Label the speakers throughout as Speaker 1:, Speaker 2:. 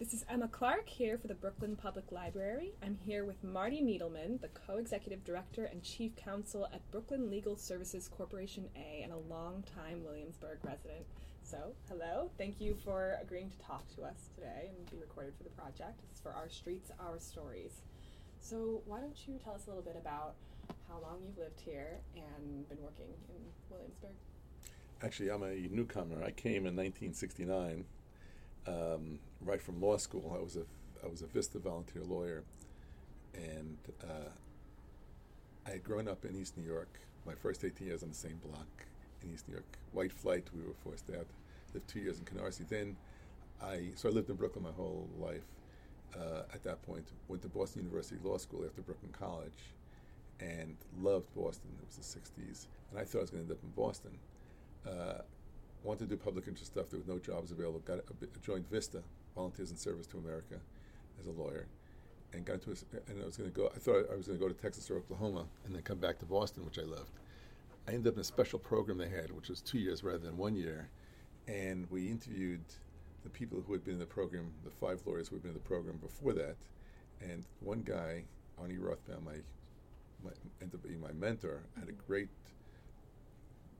Speaker 1: This is Emma Clark here for the Brooklyn Public Library. I'm here with Marty Needleman, the co executive director and chief counsel at Brooklyn Legal Services Corporation A and a longtime Williamsburg resident. So, hello. Thank you for agreeing to talk to us today and be recorded for the project. Is for Our Streets, Our Stories. So, why don't you tell us a little bit about how long you've lived here and been working in Williamsburg?
Speaker 2: Actually, I'm a newcomer. I came in 1969 um, right from law school. I was a I was a Vista volunteer lawyer, and uh, I had grown up in East New York. My first 18 years on the same block in East New York. White flight. We were forced out. Lived two years in Canarsie. Then I so I lived in Brooklyn my whole life. Uh, at that point, went to Boston University Law School after Brooklyn College, and loved Boston. It was the 60s, and I thought I was going to end up in Boston. Uh, wanted to do public interest stuff. There was no jobs available. Got a, joined Vista, Volunteers in Service to America, as a lawyer, and got into a, and I was going to go. I thought I was going to go to Texas or Oklahoma, and then come back to Boston, which I loved. I ended up in a special program they had, which was two years rather than one year, and we interviewed the people who had been in the program, the five lawyers who had been in the program before that, and one guy, Arnie Rothbaum, my, my ended up being my mentor, had a great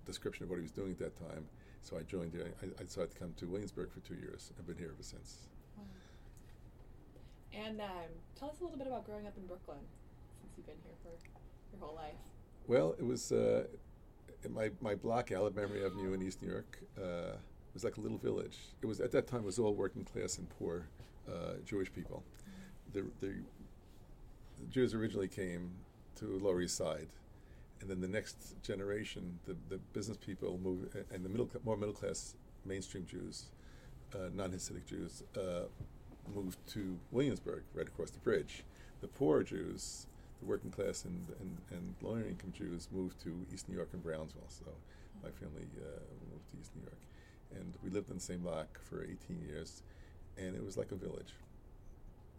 Speaker 2: description of what he was doing at that time so I joined there. I, I decided to come to Williamsburg for two years. I've been here ever since.
Speaker 1: Wow. And um, tell us a little bit about growing up in Brooklyn, since you've been here for your whole life.
Speaker 2: Well, it was uh, my my block, Alabama Avenue in East New York. Uh, was like a little village. It was at that time it was all working class and poor uh, Jewish people. Mm-hmm. The, the, the Jews originally came to Lower East Side and then the next generation, the, the business people move, and the middle, more middle class mainstream Jews, uh, non Hasidic Jews, uh, moved to Williamsburg, right across the bridge. The poor Jews, the working class and, and, and lower income Jews, moved to East New York and Brownsville. So my family uh, moved to East New York. And we lived in the same block for 18 years, and it was like a village.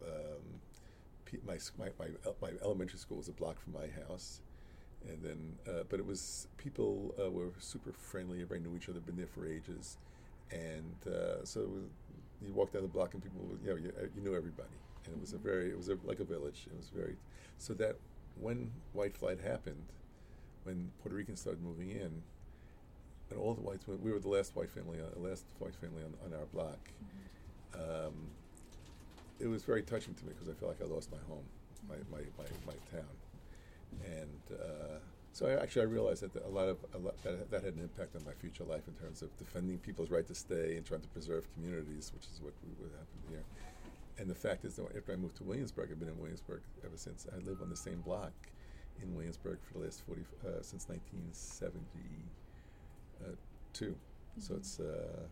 Speaker 2: Um, my, my, my, my elementary school was a block from my house and then uh, but it was people uh, were super friendly. Everybody knew each other, been there for ages, and uh, so was, you walked down the block and people, you know, you, uh, you, knew everybody, and it was a mm-hmm. very, it was a, like a village. It was very, so that when white flight happened, when Puerto Ricans started moving in, and all the whites, we were the last white family, uh, the last white family on, on our block. Mm-hmm. Um, it was very touching to me because I felt like I lost my home, my, my, my, my town and uh, so I, actually I realized that a lot of a lot, that, that had an impact on my future life in terms of defending people's right to stay and trying to preserve communities, which is what would happen here. And the fact is, that after I moved to Williamsburg, I've been in Williamsburg ever since. I live on the same block in Williamsburg for the last forty uh, since 1972. Mm-hmm. So it's uh,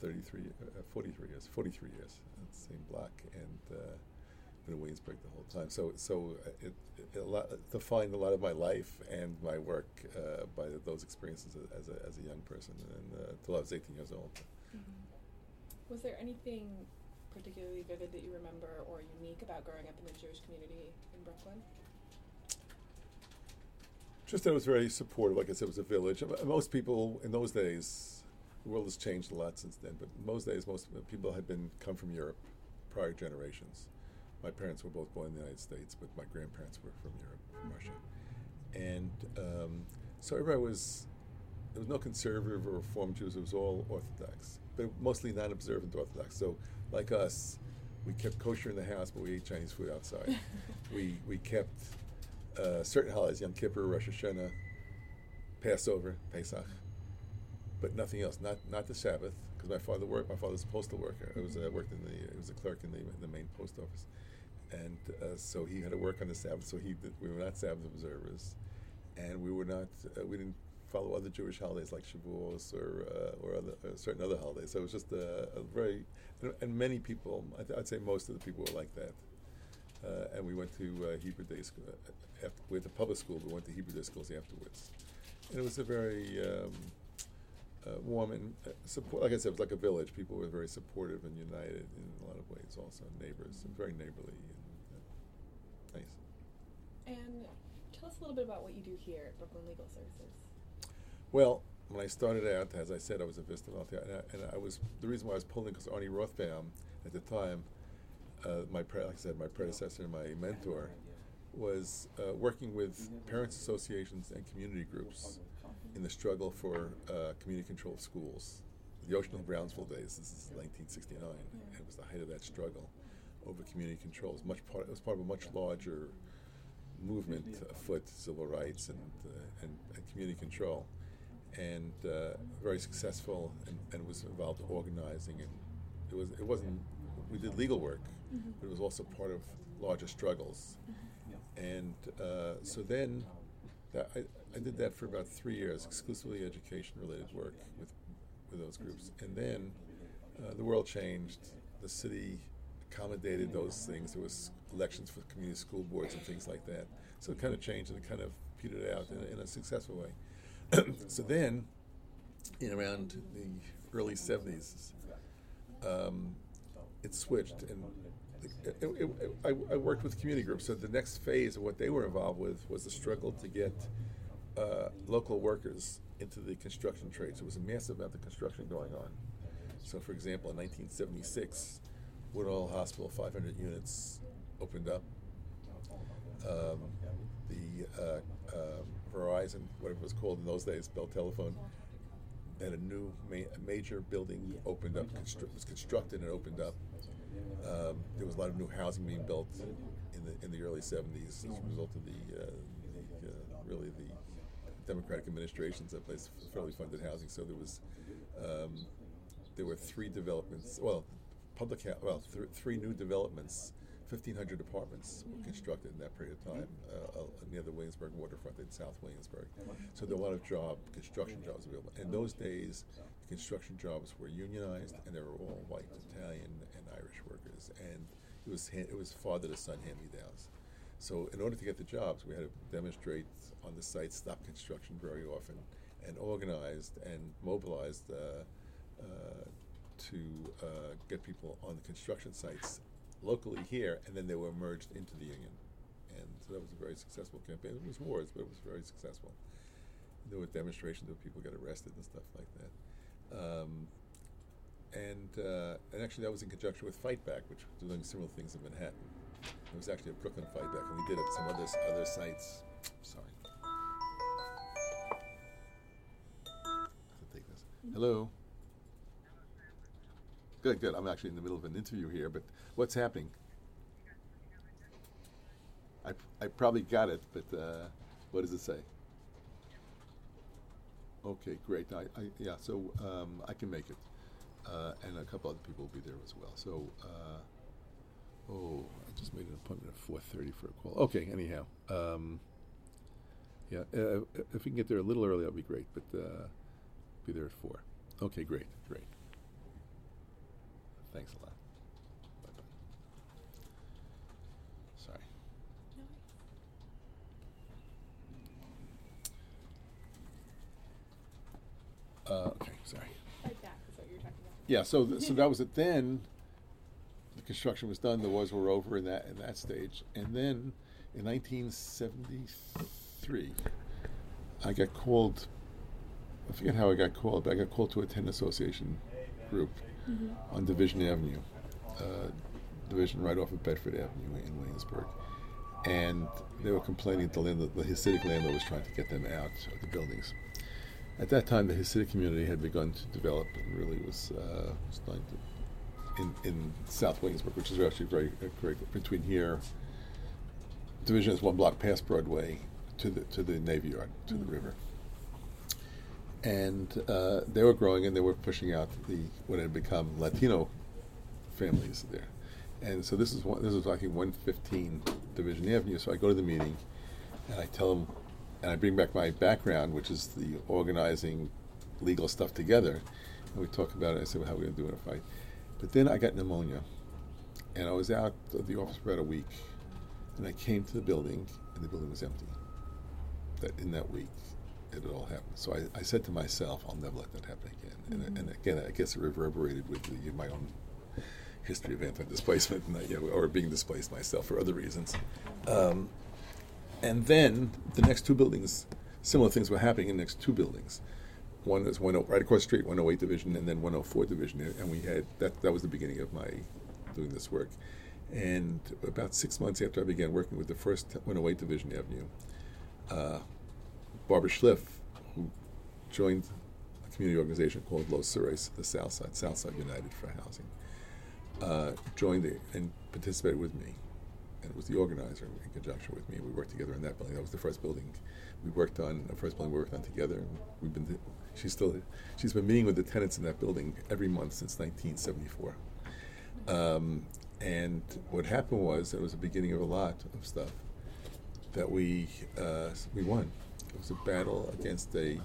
Speaker 2: 33, uh, 43 years, 43 years, same block, and uh, in Williamsburg the whole time. So, so it, it, a lot, defined a lot of my life and my work uh, by those experiences as a, as a young person, and uh, until I was 18 years old.
Speaker 1: Mm-hmm. Was there anything particularly vivid that you remember or unique about growing up in the Jewish community in Brooklyn?
Speaker 2: Just that it was very supportive. Like I said, it was a village. Most people in those days, the world has changed a lot since then. But in those days, most people had been come from Europe, prior generations my parents were both born in the United States, but my grandparents were from Europe, from Russia. And um, so everybody was, there was no conservative or reform Jews, it was all Orthodox, but mostly non observant Orthodox. So, like us, we kept kosher in the house, but we ate Chinese food outside. we, we kept uh, certain holidays, Yom Kippur, Rosh Hashanah, Passover, Pesach, but nothing else, not, not the Sabbath, because my father worked, my father was a postal worker. I was, uh, worked in the, he was a clerk in the, in the main post office and uh, so he had to work on the Sabbath. So he we were not Sabbath observers, and we were not uh, we didn't follow other Jewish holidays like Shavuos or uh, or other, uh, certain other holidays. So it was just a, a very and many people. I'd say most of the people were like that. Uh, and we went to uh, Hebrew day school. After, we went to public school. But we went to Hebrew day schools afterwards, and it was a very um, uh, warm and uh, support. Like I said, it was like a village. People were very supportive and united in a lot of ways. Also, neighbors and very neighborly and uh, nice.
Speaker 1: And tell us a little bit about what you do here at Brooklyn Legal Services.
Speaker 2: Well, when I started out, as I said, I was a Vista volunteer, and I, and I was the reason why I was pulling because Arnie Rothbaum at the time, uh, my pre- like I said, my predecessor, and my mentor, was uh, working with parents associations and community groups in the struggle for uh, community of schools. The Ocean Hill Brownsville days. This is 1969.
Speaker 1: Yeah.
Speaker 2: It was the height of that struggle over community control. It was much part. It was part of a much larger movement afoot, civil rights and uh, and, and community control, and uh, very successful, and, and was involved in organizing. And it was it wasn't. We did legal work,
Speaker 1: Mm-hmm.
Speaker 2: but it was also part of larger struggles. And uh, so then, that, I, I did that for about three years, exclusively education-related work with with those groups. And then uh, the world changed. The city accommodated those things. There was elections for community school boards and things like that. So it kind of changed and it kind of petered out in a, in a successful way. so then, in around the early '70s, um, it switched, and it, it, I, I worked with community groups. So the next phase of what they were involved with was the struggle to get uh, local workers into the construction trades. There was a massive amount of construction going on. So, for example, in 1976, Woodhull Hospital, 500 units opened up. Um, the uh, um, Verizon, whatever it was called in those days, Bell Telephone, had a new ma- major building opened up, constru- was constructed and opened up. Um, there was a lot of new housing being built in the in the early 70s as a result of the, uh, the uh, really the Democratic administrations that placed fairly funded housing. So there was um, there were three developments. Well, public ha- well th- three new developments. 1,500 apartments were constructed in that period of time uh, uh, near the Williamsburg waterfront in South Williamsburg. So there were a lot of job construction jobs available. In those days, the construction jobs were unionized, and they were all white, Italian, and Irish workers. And it was hand, it was father to son hand-me-downs. So in order to get the jobs, we had to demonstrate on the site, stop construction very often, and organized and mobilized uh, uh, to uh, get people on the construction sites locally here, and then they were merged into the union. And so that was a very successful campaign. It was wars, but it was very successful. There were demonstrations where people got arrested and stuff like that. Um, and uh, and actually, that was in conjunction with Fight Back, which was doing similar things in Manhattan. It was actually a Brooklyn Fight Back, and we did it at some other other sites. Sorry. Take this. Hello. Good, good. I'm actually in the middle of an interview here, but what's happening? I, I probably got it, but uh, what does it say? Okay, great. I, I yeah, so um, I can make it, uh, and a couple other people will be there as well. So, uh, oh, I just made an appointment at four thirty for a call. Okay, anyhow, um, yeah, uh, if we can get there a little early, that'd be great. But uh, be there at four. Okay, great, great. Thanks a lot. Bye bye. Sorry. Uh, okay, sorry.
Speaker 1: Fight back what you're talking about.
Speaker 2: Yeah, so th- so that was it. Then the construction was done. The wars were over in that in that stage, and then in 1973, I got called. I forget how I got called, but I got called to a tenant association group on Division Avenue, uh, Division right off of Bedford Avenue in Williamsburg, and they were complaining that the, landlord, the Hasidic landlord was trying to get them out of the buildings. At that time, the Hasidic community had begun to develop and really was, uh, was starting to, in, in South Williamsburg, which is actually very, uh, very between here. Division is one block past Broadway to the to the Navy Yard to the river, and uh, they were growing and they were pushing out the what had become Latino families there, and so this is one, this is like 115 Division Avenue. So I go to the meeting, and I tell them, and I bring back my background, which is the organizing legal stuff together, and we talk about it. I said, well, how are we going to do it in a fight? But then I got pneumonia, and I was out of the office for about a week, and I came to the building, and the building was empty. That in that week, it had all happened. So I, I said to myself, I'll never let that happen again. And, and again, I guess it reverberated with the, my own history of anti-displacement, and I, you know, or being displaced myself for other reasons. Um, and then the next two buildings, similar things were happening in the next two buildings. one is one right across the street, 108 division, and then 104 division, and we had that. That was the beginning of my doing this work. And about six months after I began working with the first 108 Division Avenue, uh, Barbara Schliff, who joined a community organization called Los Sures, the Southside, Southside United for Housing, uh, joined it and participated with me, and was the organizer in conjunction with me. We worked together in that building. That was the first building we worked on. The first building we worked on together. We've been. She's still. She's been meeting with the tenants in that building every month since 1974. Um, and what happened was it was the beginning of a lot of stuff that we uh, we won. It was a battle against a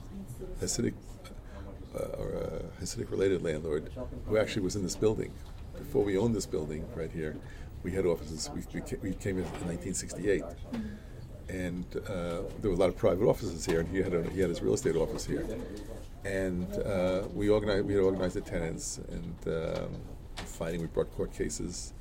Speaker 2: Hasidic uh, or a Hasidic related landlord who actually was in this building. Before we owned this building right here, we had offices. We, we, came in in 1968. And uh, there were a lot of private offices here, and he had, a, he had his real estate office here. And uh, we organized, we had organized the tenants, and um, fighting, we brought court cases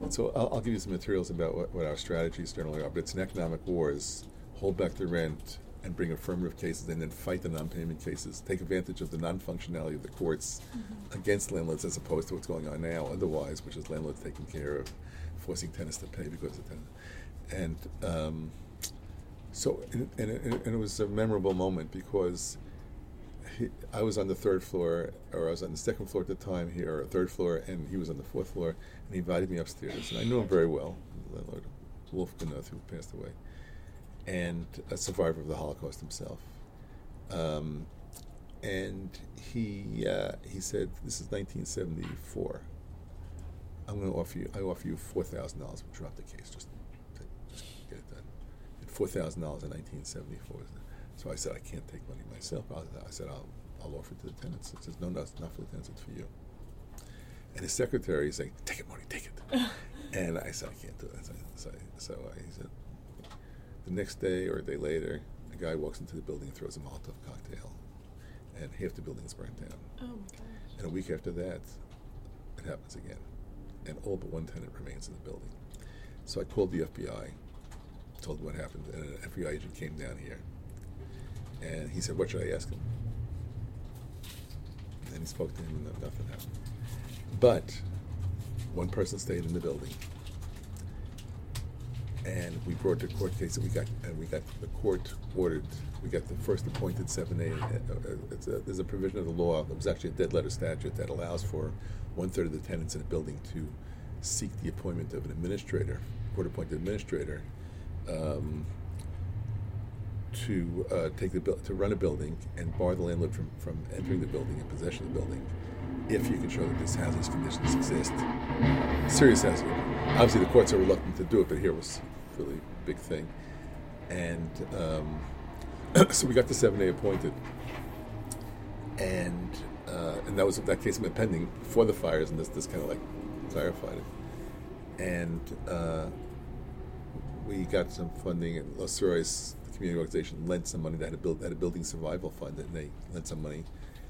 Speaker 2: and so I'll, I'll, give you some materials about what, what, our strategies generally are. But it's an economic war: is hold back the rent and bring affirmative cases, and then fight the non-payment cases. Take advantage of the non-functionality of the courts mm-hmm. against landlords, as opposed to what's going on now. Otherwise, which is landlords taking care of forcing tenants to pay because of tenant. And um, so, and, and, and it was a memorable moment because he, I was on the third floor, or I was on the second floor at the time here, or third floor, and he was on the fourth floor, and he invited me upstairs. And I knew him very well, landlord Wolf Gnuth, who passed away, and a survivor of the Holocaust himself. Um, and he uh, he said, "This is 1974. I'm going to offer you. I offer you four thousand dollars. We'll drop the case. Just, just get it done. Four thousand dollars in 1974." So I said, I can't take money myself. I, I said, I'll, I'll offer it to the tenants. He says, no, no, it's not for the tenants, it's for you. And his secretary is saying, take it, Marty, take it. and I said, I can't do it. So, so, so I, he said, the next day or a day later, a guy walks into the building and throws a Molotov cocktail, and half the building is burnt down.
Speaker 1: Oh my gosh.
Speaker 2: And a week after that, it happens again. And all but one tenant remains in the building. So I called the FBI, told them what happened, and an FBI agent came down here and he said, What should I ask him? And he spoke to him, and nothing happened. But one person stayed in the building. And we brought the court case, and we got, and we got the court ordered. We got the first appointed 7A. Uh, uh, a, there's a provision of the law. There was actually a dead letter statute that allows for one third of the tenants in a building to seek the appointment of an administrator, court appointed administrator, um, to uh, take the to run a building and bar the landlord from, from entering the building and possession of the building if you can show that this hazardous conditions exist. Serious hazard. Obviously, the courts are reluctant to do it, but here was a really big thing. And um, so we got the 7A appointed. And uh, and that was that case had been pending before the fires, and this this kind of like clarified it. And uh, we got some funding, and Los Sures community organization lent some money. They had a, build, had a building survival fund, and they lent some money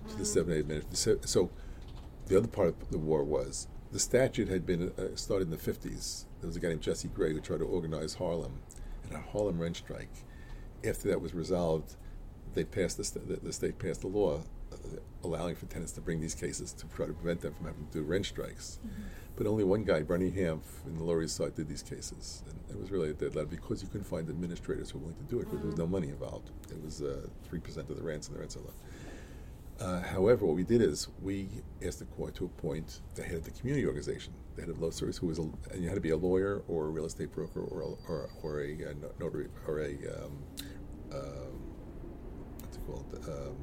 Speaker 2: to the seven eight minutes. So the other part of the war was the statute had been uh, started in the 50s. There was a guy named Jesse Gray who tried to organize Harlem, and a Harlem rent strike. After that was resolved, they passed the, st- the, the state passed a law uh, allowing for tenants to bring these cases to try to prevent them from having to do rent strikes. Mm-hmm. But only one guy, Bernie Hanf, in the Lower East Side, did these cases. And it was really a dead letter because you couldn't find administrators who were willing to do it because there was no money involved. It was uh, 3% of the rents and the rents are low. Uh, however, what we did is we asked the court to appoint the head of the community organization, the head of Los Sures, who was a, and you had to be a lawyer or a real estate broker or a, or, or a, a uh, notary or a um, uh, what's it called? Um,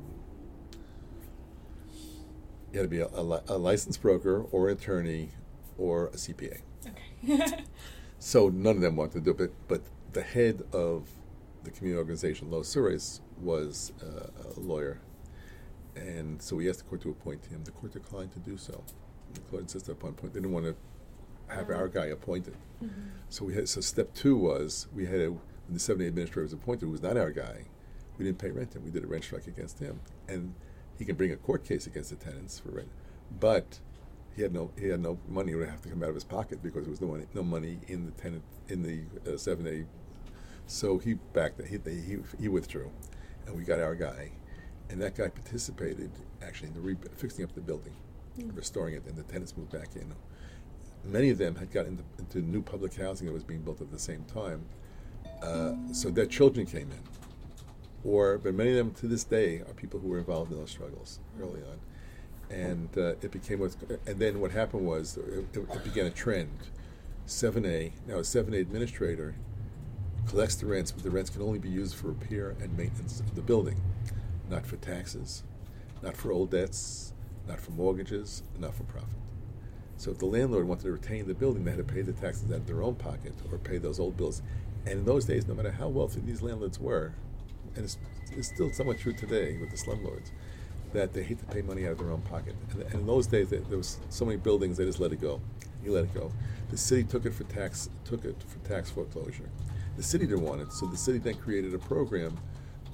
Speaker 2: you had to be a, a, a, licensed broker or an attorney or a CPA.
Speaker 1: Okay.
Speaker 2: so none of them wanted to do it, but, but the head of the community organization, Los Sures, was uh, a lawyer. And so we asked the court to appoint him. The court declined to do so. The court insisted upon appointing. They didn't want to have our guy appointed. Mm-hmm. So we had so step two was we had a when the 7A administrator was appointed, who was not our guy, we didn't pay rent him. we did a rent strike against him. And he can bring a court case against the tenants for rent. But he had no he had no money. It would have to come out of his pocket because there was no money no money in the tenant in the uh, seven A. So he backed he, he he withdrew, and we got our guy, and that guy participated actually in the re- fixing up the building,
Speaker 1: Mm.
Speaker 2: restoring it, and the tenants moved back in. Many of them had gotten into, into new public housing that was being built at the same time, uh, so their children came in. Or, but many of them to this day are people who were involved in those struggles early on, and uh, it became what's. And then what happened was it, it, it began a trend. Seven A now a seven A administrator collects the rents, but the rents can only be used for repair and maintenance of the building, not for taxes, not for old debts, not for mortgages, not for profit. So if the landlord wanted to retain the building, they had to pay the taxes out of their own pocket or pay those old bills. And in those days, no matter how wealthy these landlords were, and it's, it's still somewhat true today with the slumlords, that they hate to pay money out of their own pocket. And, and in those days, there, there was so many buildings they just let it go. You let it go. The city took it for tax took it for tax foreclosure. The city didn't want it, so the city then created a program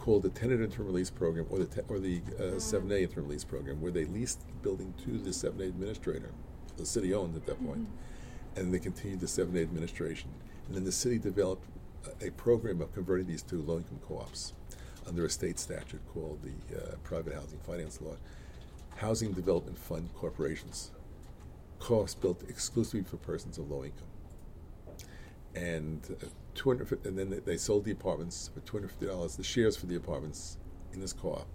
Speaker 2: called the tenant interim release program, or the te- or the uh, seven A interim release program, where they leased the building to the seven A administrator. The city owned at that point, and they continued the seven A administration. And then the city developed a, a program of converting these to low income co-ops under a state statute called the uh, Private Housing Finance Law. Housing Development Fund corporations, co-ops built exclusively for persons of low income and uh, 200 and then they, they sold the apartments for $250 the shares for the apartments in this co-op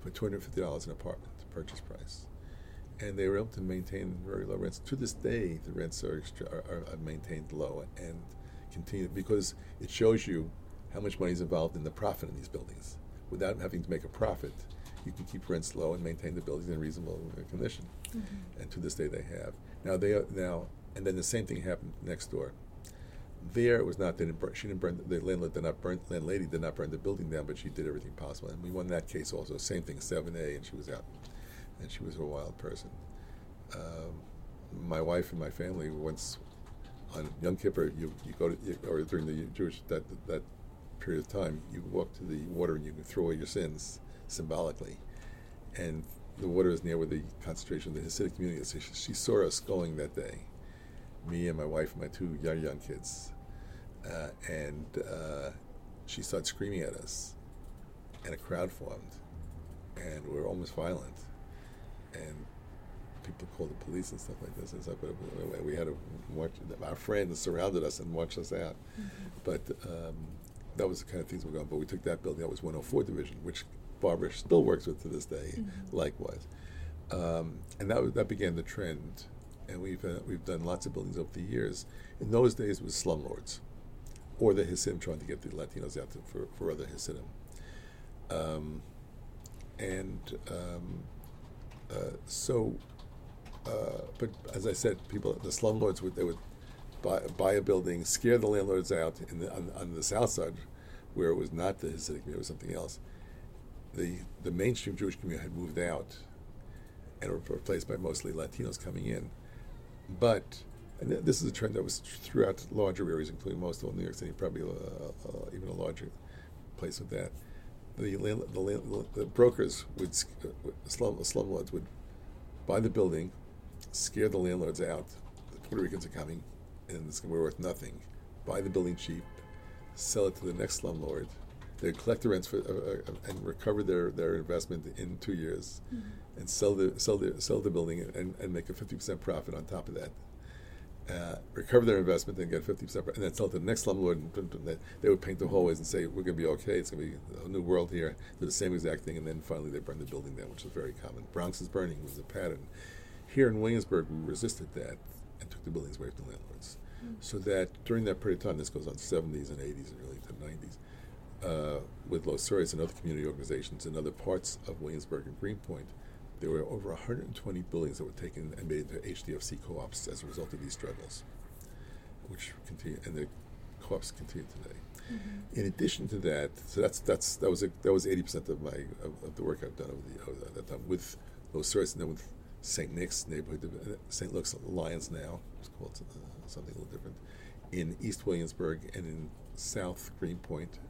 Speaker 2: for $250 an apartment purchase price. And they were able to maintain very low rents. To this day the rents are, extra, are, are, are maintained low and continue because it shows you how much money is involved in the profit in these buildings. Without having to make a profit you can keep rents low and maintain the buildings in reasonable condition.
Speaker 1: Mm-hmm.
Speaker 2: and to this day they have. Now they are now and then the same thing happened next door there it was not that she didn't burn the landlord did not burn landlady did not burn the building down but she did everything possible. And we won that case also. Same thing 7a and she was out. And she was a wild person. Um, my wife and my family once on Yom Kippur you, you go to or during the Jewish that that period of time you walk to the water and you can throw away your sins symbolically. And the water is near where the concentration of the Hasidic community is. So she, she saw us going that day, me and my wife and my two young young kids, uh, and uh, she started screaming at us, and a crowd formed, and we were almost violent, and people called the police and stuff like this and stuff. But we had to watch. Our friends surrounded us and watched us out, but. Um, that was the kind of things we were going. But we took that building. That was 104 Division, which Barbara still works with to this day,
Speaker 1: Mm-hmm.
Speaker 2: likewise. Um, and that was, that began the trend, and we've uh, we've done lots of buildings over the years. In those days, it was slumlords, or the Hasidim trying to get the Latinos out to, for for other Hasidim. Um, and um, uh, so, uh, but as I said, people the slumlords would they would buy, buy a building, scare the landlords out the, on, on the south side, where it was not the Hasidic community, it was something else the the mainstream Jewish community had moved out and were replaced by mostly Latinos coming in. But and this is a trend that was throughout larger areas, including most of New York City, probably uh, uh, even a larger place with that. The land, the, land, the brokers would uh, slum slumlords would buy the building, scare the landlords out. The Puerto Ricans are coming, and it's going to be worth nothing. Buy the building cheap, sell it to the next slumlord. They collect the rents for, uh, uh, and recover their, their investment in two years, and sell the sell the sell the building and, and make a fifty percent profit on top of that. Uh, recover their investment and get fifty percent, and then sell to the next slumlord. And they, would paint the hallways and say, "We're going to be okay. It's going to be a new world here." Do the same exact thing, and then finally they burn the building down, which is very common. Bronx is burning was a pattern. Here in Williamsburg, we resisted that and took the buildings away from the landlords. So that during that period of time, this goes on 70s and 80s and really to 90s, uh, with Los Sures and other community organizations in other parts of Williamsburg and Greenpoint, there were over 120 buildings that were taken and made into HDFC co-ops as a result of these struggles, which continue, and the co-ops continue today. In addition to that, so that's that's that was a, that was 80 percent of my of, of the work I've done over the over that time with Los Sures and then with St. Nick's neighborhood, St. Luke's Alliance now, it's called uh, something a little different, in East Williamsburg and in South Greenpoint.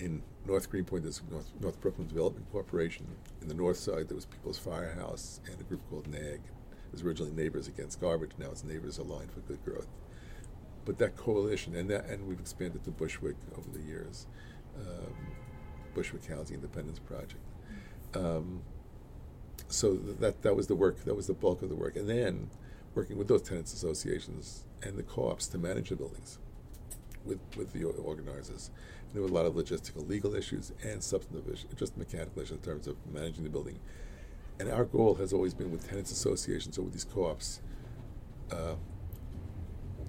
Speaker 2: In North Greenpoint, there's North, North Brooklyn Development Corporation. In the north side, there was People's Firehouse and a group called NAG. It was originally Neighbors Against Garbage. Now it's Neighbors Allied for Good Growth. But that coalition, and that, and we've expanded to Bushwick over the years, um, Bushwick Housing Independence Project. Um, so that that was the work. That was the bulk of the work, and then working with those tenants associations and the co-ops to manage the buildings with with the organizers. And there were a lot of logistical, legal issues and substantive issues, just mechanical issues in terms of managing the building. And our goal has always been with tenants associations or with these co-ops, uh,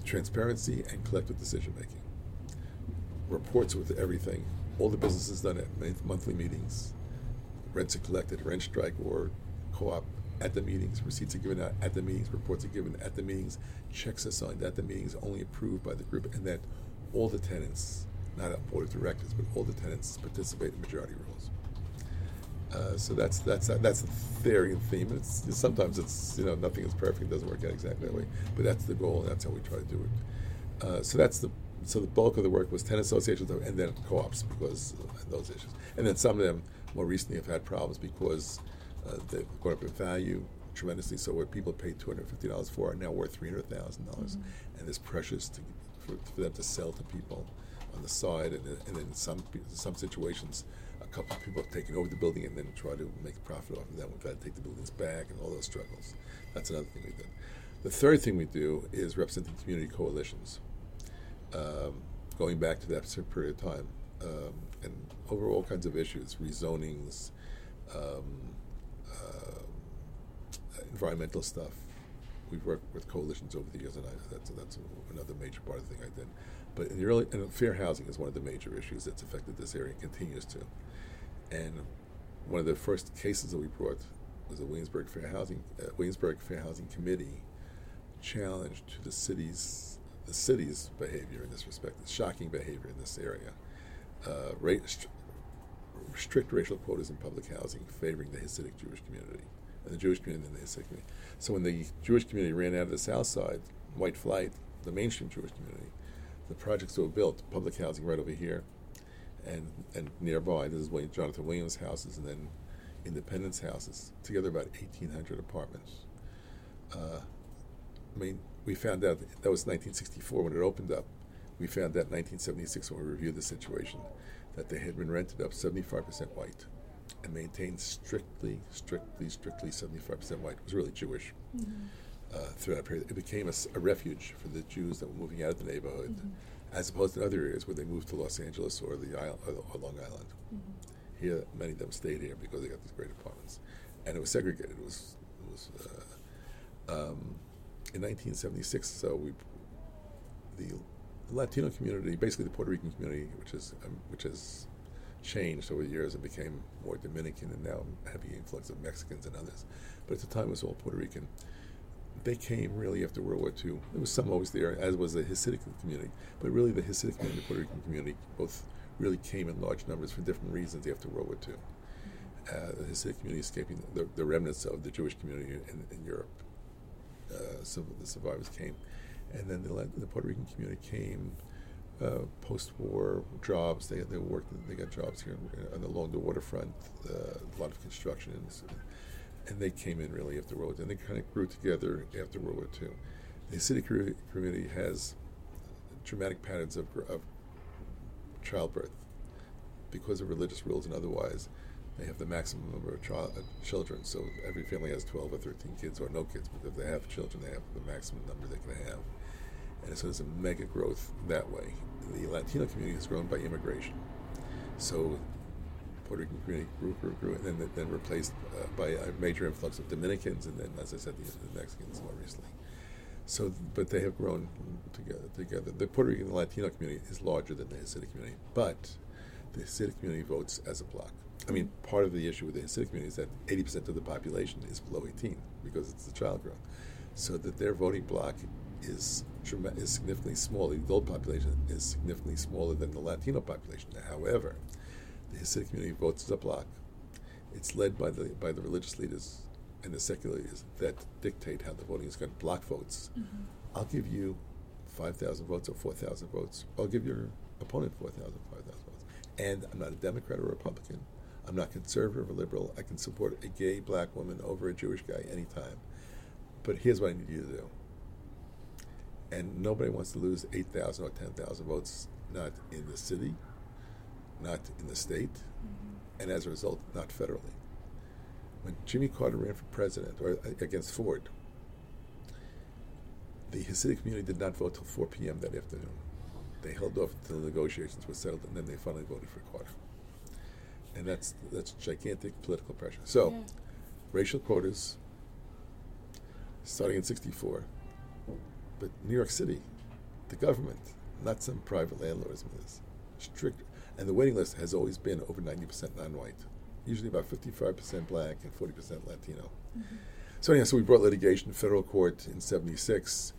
Speaker 2: transparency and collective decision making. Reports with everything. All the business is done at monthly meetings. Rents are collected, rent strike or co-op at the meetings. Receipts are given out at the meetings. Reports are given at the meetings. Checks are signed at the meetings, only approved by the group, and that all the tenants, not a board of directors, but all the tenants participate in majority rules. Uh, so that's that's that's the theory and theme. It's, sometimes it's you know nothing is perfect. It doesn't work out exactly that way, but that's the goal. and That's how we try to do it. Uh, so that's the so the bulk of the work was tenant associations and then co-ops because of those issues. And then some of them more recently have had problems because uh, they've gone up in value tremendously. So what people paid two hundred fifty dollars for are now worth three hundred thousand mm-hmm. dollars, and there's pressures to, for, for, them to sell to people on the side. And, and in some some situations, a couple of people have taken over the building and then try to make profit off of that. We've had to take the buildings back and all those struggles. That's another thing we did. The third thing we do is representing community coalitions. Um, going back to that period of time, um, and over all kinds of issues, rezonings, um, uh, environmental stuff. We've worked with coalitions over the years, and I, that's that's another major part of the thing I did. But in the early, and fair housing is one of the major issues that's affected this area and continues to. And one of the first cases that we brought was the Williamsburg Fair Housing uh, Williamsburg Fair Housing Committee challenge to the city's the city's behavior in this respect, the shocking behavior in this area. Uh, strict racial quotas in public housing favoring the Hasidic Jewish community and the Jewish community and the Hasidic community. So when the Jewish community ran out of the South Side, white flight, the mainstream Jewish community, the projects that were built, public housing right over here, and and nearby. This is where Jonathan Williams' houses, and then Independence houses. Together, about 1,800 apartments. Uh, I mean, we found out that was 1964 when it opened up. We found out 1976 when we reviewed the situation that they had been rented up 75% white and maintained strictly, strictly, strictly 75% white. It was really Jewish. Mm-hmm. Uh, through that period, it became a, a, refuge for the Jews that were moving out of the neighborhood, mm-hmm. as opposed to other areas where they moved to Los Angeles or the island, or, or Long Island. Mm-hmm. Here, many of them stayed here because they got these great apartments, and it was segregated. It was, it was uh, um, in 1976. So we, the Latino community, basically the Puerto Rican community, which is um, which has changed over the years and became more Dominican and now heavy influx of Mexicans and others. But at the time, it was all Puerto Rican. They came really after World War II. There was some always there, as was the Hasidic community. But really, the Hasidic community, the Puerto Rican community, both really came in large numbers for different reasons after World War II. Uh, the Hasidic community escaping the, the, remnants of the Jewish community in, in Europe. Uh, some of the survivors came. And then the, the Puerto Rican community came uh, post-war jobs. They they worked. They got jobs here on, along the waterfront. Uh, a lot of construction, and, and they came in really after World War II. And they kind of grew together after World War II. The Hasidic community has dramatic patterns of, of childbirth because of religious rules and otherwise. They have the maximum number of uh, children, so every family has 12 or 13 kids or no kids. But if they have children, they have the maximum number they can have and so there's a mega growth that way. The Latino community has grown by immigration, so Puerto Rican community grew, grew, grew, and then then replaced uh, by a major influx of Dominicans, and then, as I said, the, the Mexicans more recently. So, but they have grown together. Together, the Puerto Rican Latino community is larger than the Hasidic community, but the Hasidic community votes as a bloc. I mean, part of the issue with the Hasidic community is that 80% of the population is below 18 because it's the child growth. So that their voting bloc is is significantly smaller. The adult population is significantly smaller than the Latino population. However, the Hasidic community votes as a bloc. It's led by the by the religious leaders and the secular leaders that dictate how the voting is going. Block votes. Mm-hmm. I'll give you five thousand votes or four thousand votes. I'll give your opponent 4,000, 5,000 votes. And I'm not a Democrat or a Republican. I'm not conservative or liberal. I can support a gay black woman over a Jewish guy anytime. But here's what I need you to do and nobody wants to lose 8,000 or 10,000 votes, not in the city, not in the state, mm-hmm. and as a result, not federally. when Jimmy Carter ran for president or uh, against Ford, the Hasidic community did not vote till 4 p.m. that afternoon. They held off until the negotiations were settled, and then they finally voted for Carter. And that's that's gigantic political pressure. So,
Speaker 1: Yeah.
Speaker 2: racial quotas starting in '64, but New York City, the government, not some private landlords, is strict, and the waiting list has always been over 90% non-white, usually about 55% black and 40% Latino. So anyhow, so we brought litigation to federal court in '76.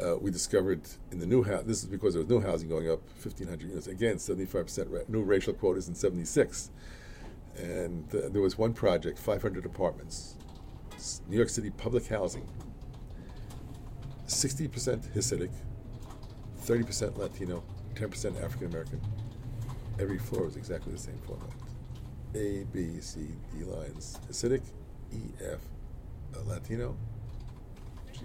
Speaker 2: Uh, we discovered in the new house, this is because there was new housing going up, 1,500 units. Again, 75% ra- new racial quotas in 76. And uh, there was one project, 500 apartments, New York City public housing, 60% Hasidic, 30% Latino, 10% African American. Every floor was exactly the same format. A, B, C, D lines. Hasidic, E, F, uh, Latino, G.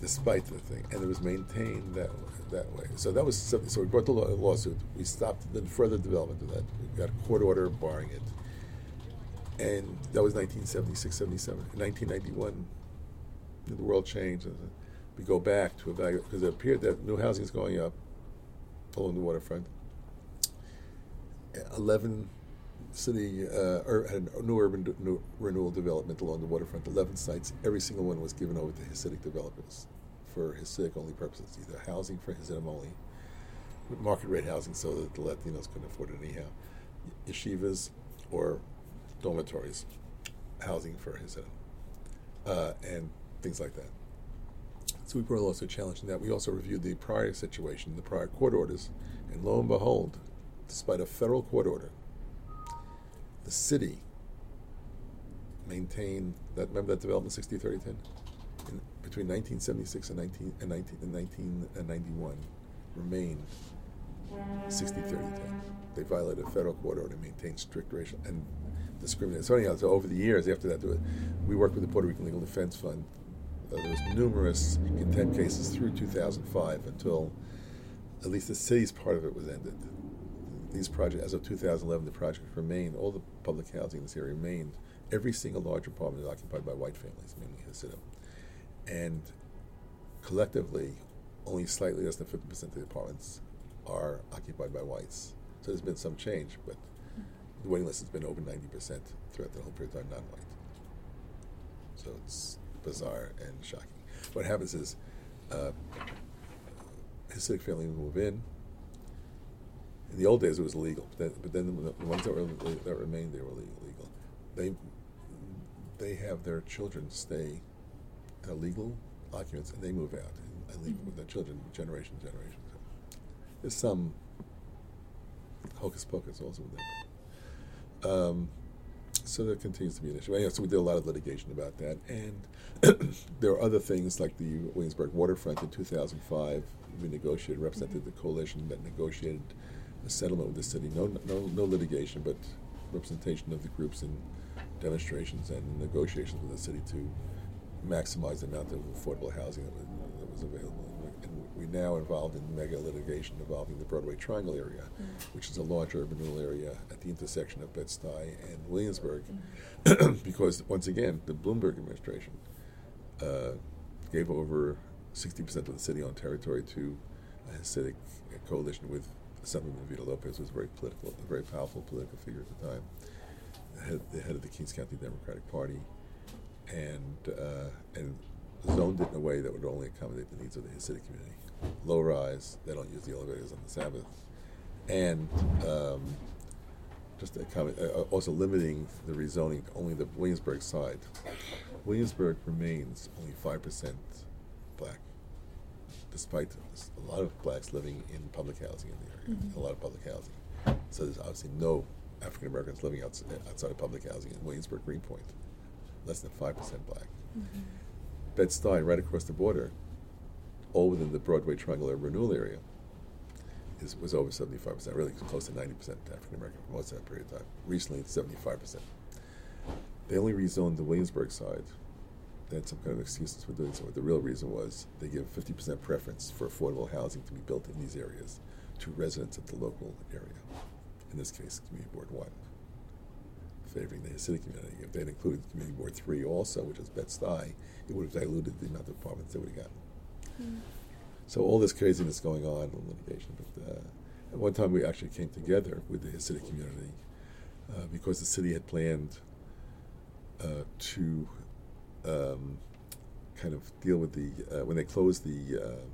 Speaker 2: Despite the thing, and it was maintained that that way. So that was so, we brought the law, lawsuit. We stopped the further development of that. We got a court order barring it, and that was 1976, 77. 1991, the world changed. and We go back to evaluate because it appeared that new housing is going up along the waterfront. 11 city uh, had a new urban new renewal development along the waterfront. 11 sites. Every single one was given over to Hasidic developers for Hasidic only purposes, either housing for Hasidim only, market rate housing so that the Latinos couldn't afford it anyhow, yeshivas or dormitories, housing for Hasidim, uh, and things like that. So we were also lawsuit challenging that. We also reviewed the prior situation, the prior court orders, and lo and behold, despite a federal court order, the city maintained that. Remember that development 60 30 10? In, between 1976 and 19 and 19 and 1991 remained 60 30 10. They violated a federal court order and maintained strict racial and discrimination. So anyhow, so over the years after that, we worked with the Puerto Rican Legal Defense Fund. Uh, there was numerous contempt cases through 2005 until at least the city's part of it was ended. These projects, as of 2011, the project remained, all the public housing in this area remained, every single large apartment is occupied by white families, mainly Hasidim. And collectively, only slightly less than 50% of the apartments are occupied by whites. So there's been some change, but the waiting list has been over 90% throughout the whole period of time non-white. So it's bizarre and shocking. What happens is uh, Hasidic families move in. In the old days, it was legal, but then, but then the, the ones that, were, that remained there were legal. They they have their children stay uh, legal occupants, and they move out and, and leave
Speaker 1: Mhm.
Speaker 2: with their children, generation to generation. So there's some hocus pocus also with that. Um, so there continues to be an issue. Anyway, so we did a lot of litigation about that, and there are other things like the Williamsburg waterfront in 2005. We negotiated, represented the coalition that negotiated a settlement with the city. No, no, no litigation, but representation of the groups in demonstrations and negotiations with the city to maximize the amount of affordable housing that was, that was available. And we now involved in mega litigation involving the Broadway Triangle area, which is a large urban renewal area at the intersection of Bed-Stuy and Williamsburg, because once again, the Bloomberg administration uh, gave over 60% of the city-owned territory to a Hasidic coalition with Assemblyman Vito Lopez, who was a very political, a very powerful political figure at the time, the head, the head of the Kings County Democratic Party, and uh, and zoned it in a way that would only accommodate the needs of the Hasidic community. Low rise, they don't use the elevators on the Sabbath, and um, just accommodate, uh, also limiting the rezoning to only the Williamsburg side. Williamsburg remains only five percent black, despite a lot of blacks living in public housing in the area,
Speaker 1: Mhm.
Speaker 2: a lot of public housing. So there's obviously no African Americans living outside, outside of public housing in Williamsburg Greenpoint, less than five percent black.
Speaker 1: Mhm.
Speaker 2: Bed Stuy, right across the border, all within the Broadway Triangle Renewal area, is, was over 75%, really close to 90% African American for most of that period of time. Recently, it's 75%. They only rezoned the Williamsburg side. They had some kind of excuses for doing so, but the real reason was they give 50% preference for affordable housing to be built in these areas to residents of the local area. In this case, Community Board 1. favoring the Hasidic community. If they'd included Community Board 3 also, which is Bed-Stuy, it would have diluted the amount of apartments they would have gotten. So all this craziness going on in litigation. But uh, at one time, we actually came together with the Hasidic community uh, because the city had planned uh, to um, kind of deal with the uh, when they closed the um,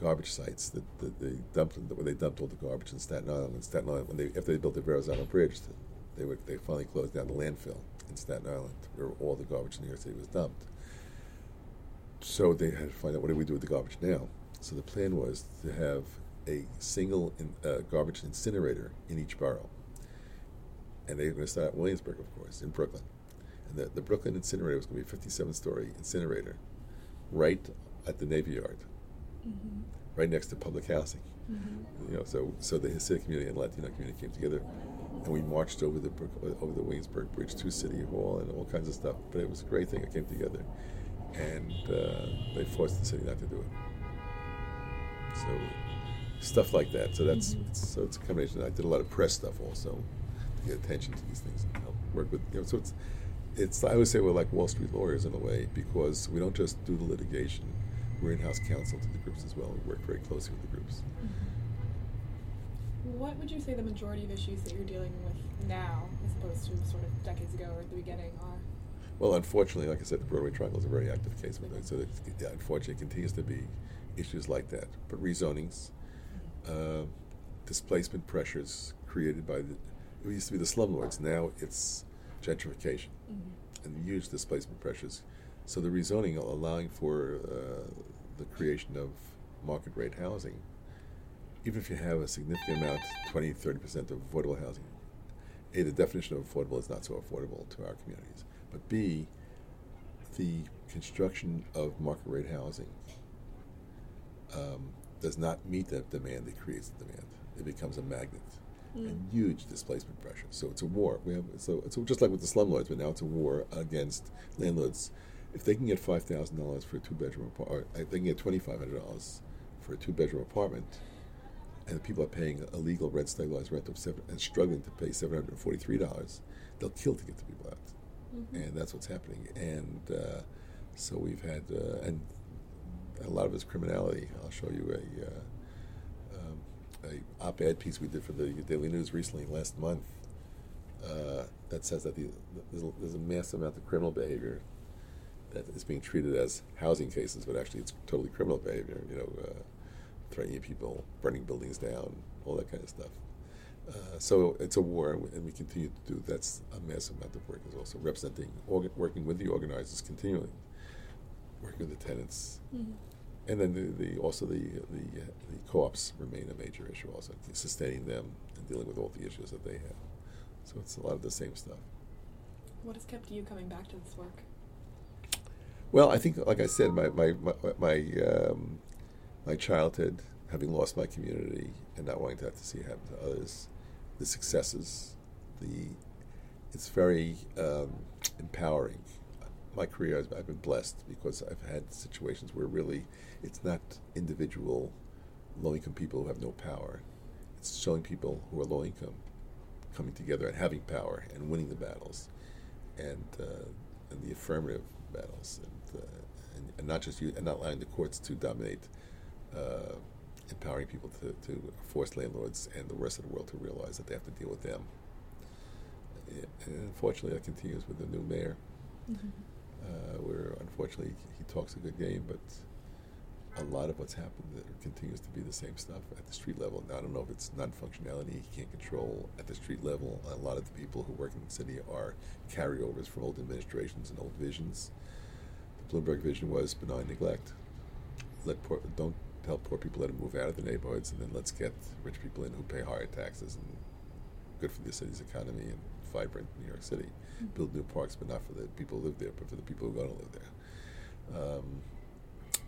Speaker 2: garbage sites that, they dumped when they dumped all the garbage in Staten Island. In Staten Island, when they after they built the Verrazano Bridge, they were they finally closed down the landfill in Staten Island where all the garbage in New York City was dumped. So they had to find out what do we do with the garbage now. So the plan was to have a single in, uh, garbage incinerator in each borough, and they were going to start at Williamsburg, of course, in Brooklyn. And the, the Brooklyn incinerator was going to be a 57-story incinerator, right at the Navy Yard,
Speaker 1: Mm-hmm.
Speaker 2: right next to public housing.
Speaker 1: Mm-hmm.
Speaker 2: You know, so so the Hasidic community and Latino community came together, and we marched over the over the Williamsburg Bridge to City Hall and all kinds of stuff. But it was a great thing. It came together, and uh, they forced the city not to do it. So stuff like that. So that's
Speaker 1: Mhm.
Speaker 2: it's, so it's a combination. I did a lot of press stuff also to get attention to these things and help work with. You know, so it's it's I always say we're like Wall Street lawyers in a way because we don't just do the litigation. We're in-house counsel to the groups as well. We work very closely with the groups.
Speaker 1: What would you say the majority of issues that you're dealing with now, as opposed to sort of decades ago or at the beginning, are?
Speaker 2: Well, unfortunately, like I said, the Broadway Triangle is a very active case with it. So, it, yeah, unfortunately, it continues to be issues like that. But rezonings, uh, displacement pressures created by the, it used to be the slumlords. Now it's gentrification
Speaker 1: Mm-hmm.
Speaker 2: and huge displacement pressures. So the rezoning allowing for uh, the creation of market rate housing, even if you have a significant amount, 20, 30 percent of affordable housing, A, the definition of affordable is not so affordable to our communities. But B, the construction of market rate housing um, does not meet that demand, it creates the demand. It becomes a magnet
Speaker 1: Mm.
Speaker 2: and huge displacement pressure. So it's a war. We have so it's just like with the slumlords, but now it's a war against landlords. If they can get five thousand dollars for a two bedroom apartment, they can get twenty five hundred dollars for a two bedroom apartment, and the people are paying a legal rent stabilized rent of seven and struggling to pay seven hundred and forty three dollars, they'll kill to get the people out,
Speaker 1: Mhm.
Speaker 2: and that's what's happening. And uh, so we've had uh, and a lot of it's criminality. I'll show you a. Uh, um, a op-ed piece we did for the Daily News recently last month uh, that says that the, there's, a, there's a massive amount of criminal behavior that is being treated as housing cases, but actually it's totally criminal behavior. You know, uh, threatening people, burning buildings down, all that kind of stuff. Uh, so it's a war, and we, continue to do. That's a massive amount of work. Is also representing, orga- working with the organizers continuing working with the tenants,
Speaker 1: Mhm.
Speaker 2: and then the, the also the the, uh, the co-ops remain a major issue also sustaining them and dealing with all the issues that they have. So it's a lot of the same stuff.
Speaker 1: What has kept you coming back to this work?
Speaker 2: Well, I think, like I said, my my my my, um, my childhood, having lost my community and not wanting to have to see it happen to others, the successes, the it's very um, empowering. My career, I've, been blessed because I've had situations where really it's not individual low income people who have no power. It's showing people who are low income coming together and having power and winning the battles, and uh, and the affirmative battles, and, uh, and and not just you, and not allowing the courts to dominate, uh, empowering people to, to force landlords and the rest of the world to realize that they have to deal with them. And unfortunately, that continues with the new mayor,
Speaker 1: Mm-hmm.
Speaker 2: uh, where unfortunately he talks a good game, but a lot of what's happened continues to be the same stuff at the street level. Now, I don't know if it's non-functionality he can't control at the street level. A lot of the people who work in the city are carryovers from old administrations and old visions. The Bloomberg vision was benign neglect. Let poor, don't tell poor people let them move out of the neighborhoods, and then let's get rich people in who pay higher taxes and good for the city's economy and vibrant New York City.
Speaker 1: Mhm.
Speaker 2: Build new parks, but not for the people who live there, but for the people who are going to live there. Um,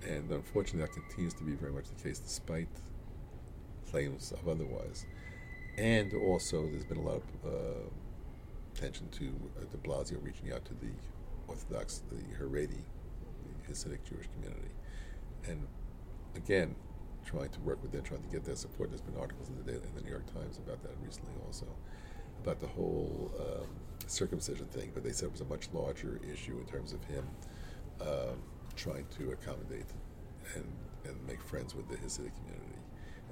Speaker 2: and unfortunately, that continues to be very much the case, despite claims of otherwise. And also, there's been a lot of uh, attention to uh, de Blasio reaching out to the Orthodox, the Haredi, the Hasidic Jewish community, and again, trying to work with them, trying to get their support. There's been articles in the, in the New York Times about that recently, also about the whole um, circumcision thing, but they said it was a much larger issue in terms of him um, trying to accommodate and, and make friends with the Hasidic community.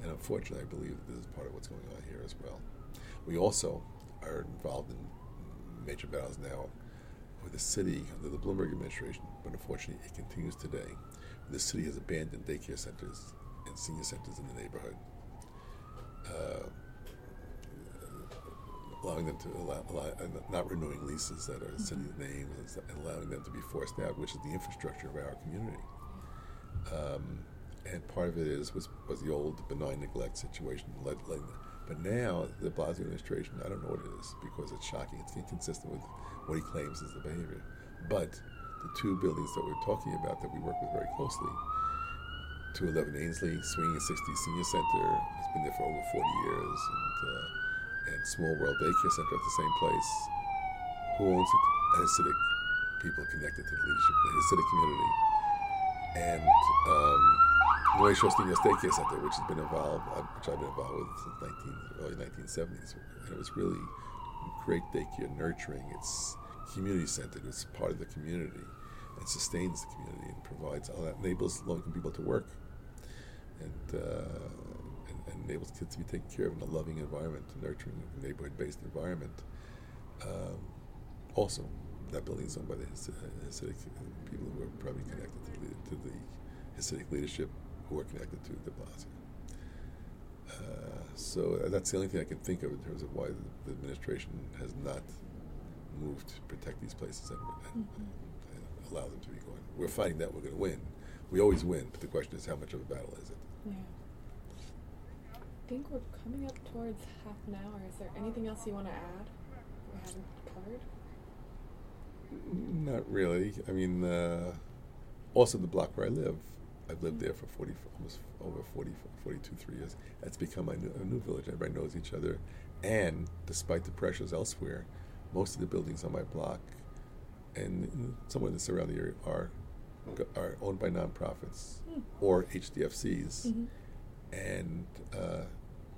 Speaker 2: And unfortunately, I believe that this is part of what's going on here as well. We also are involved in major battles now with the city under the Bloomberg administration, but unfortunately, it continues today. The city has abandoned daycare centers and senior centers in the neighborhood. Uh, allowing them to allow, allow, not renewing leases that are city mm-hmm. names and allowing them to be forced out, which is the infrastructure of our community. Um, and part of it is was, was the old benign neglect situation. But now de Blasio administration, I don't know what it is because it's shocking. It's inconsistent with what he claims is the behavior. But the two buildings that we're talking about that we work with very closely, 211 Ainslie, Swinging 60 Senior Center, it's been there for over 40 years, and, uh, and Small World Daycare Center at the same place. Who owns it? Hasidic people connected to the leadership, the Hasidic community. And um, Noe Shostin Daycare Center, which has been involved, uh, which I've been involved with since 19, early 1970s. And it was really great daycare, nurturing. It's community centered. It's part of the community and sustains the community and provides all that enables low income people to work and, uh, and, and, enables kids to be taken care of in a loving environment, a nurturing neighborhood based environment. Um, also, that building is owned by the Hasidic people who are probably connected to the, to the Hasidic leadership who are connected to de Blasio. Uh, so that's the only thing I can think of in terms of why the, the administration has not moved to protect these places and, and, mm-hmm. and, allow them to be going. We're fighting that we're going to win. We always win, but the question is how much of a battle is it?
Speaker 1: Yeah. I think we're coming up towards half an hour. Is there anything else you want to add we haven't covered?
Speaker 2: Not really. I mean, uh, also the block where I live, I've lived there for 40, almost over 40, 42, three years. It's become a new, a new village. Everybody knows each other. And despite the pressures elsewhere, most of the buildings on my block and somewhere in the surrounding area are are owned by nonprofits mm. or HDFCs, mm-hmm. and uh,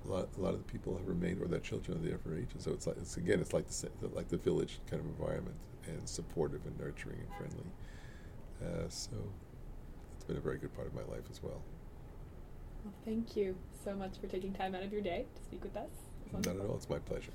Speaker 2: a, lot, a lot of the people have remained, or their children are there for ages. So it's like it's again, it's like the like the village kind of environment, and supportive and nurturing and friendly. Uh, so it's been a very good part of my life as well.
Speaker 1: Well, thank you so much for taking time out of your day to speak with us.
Speaker 2: Not at all. It's my pleasure.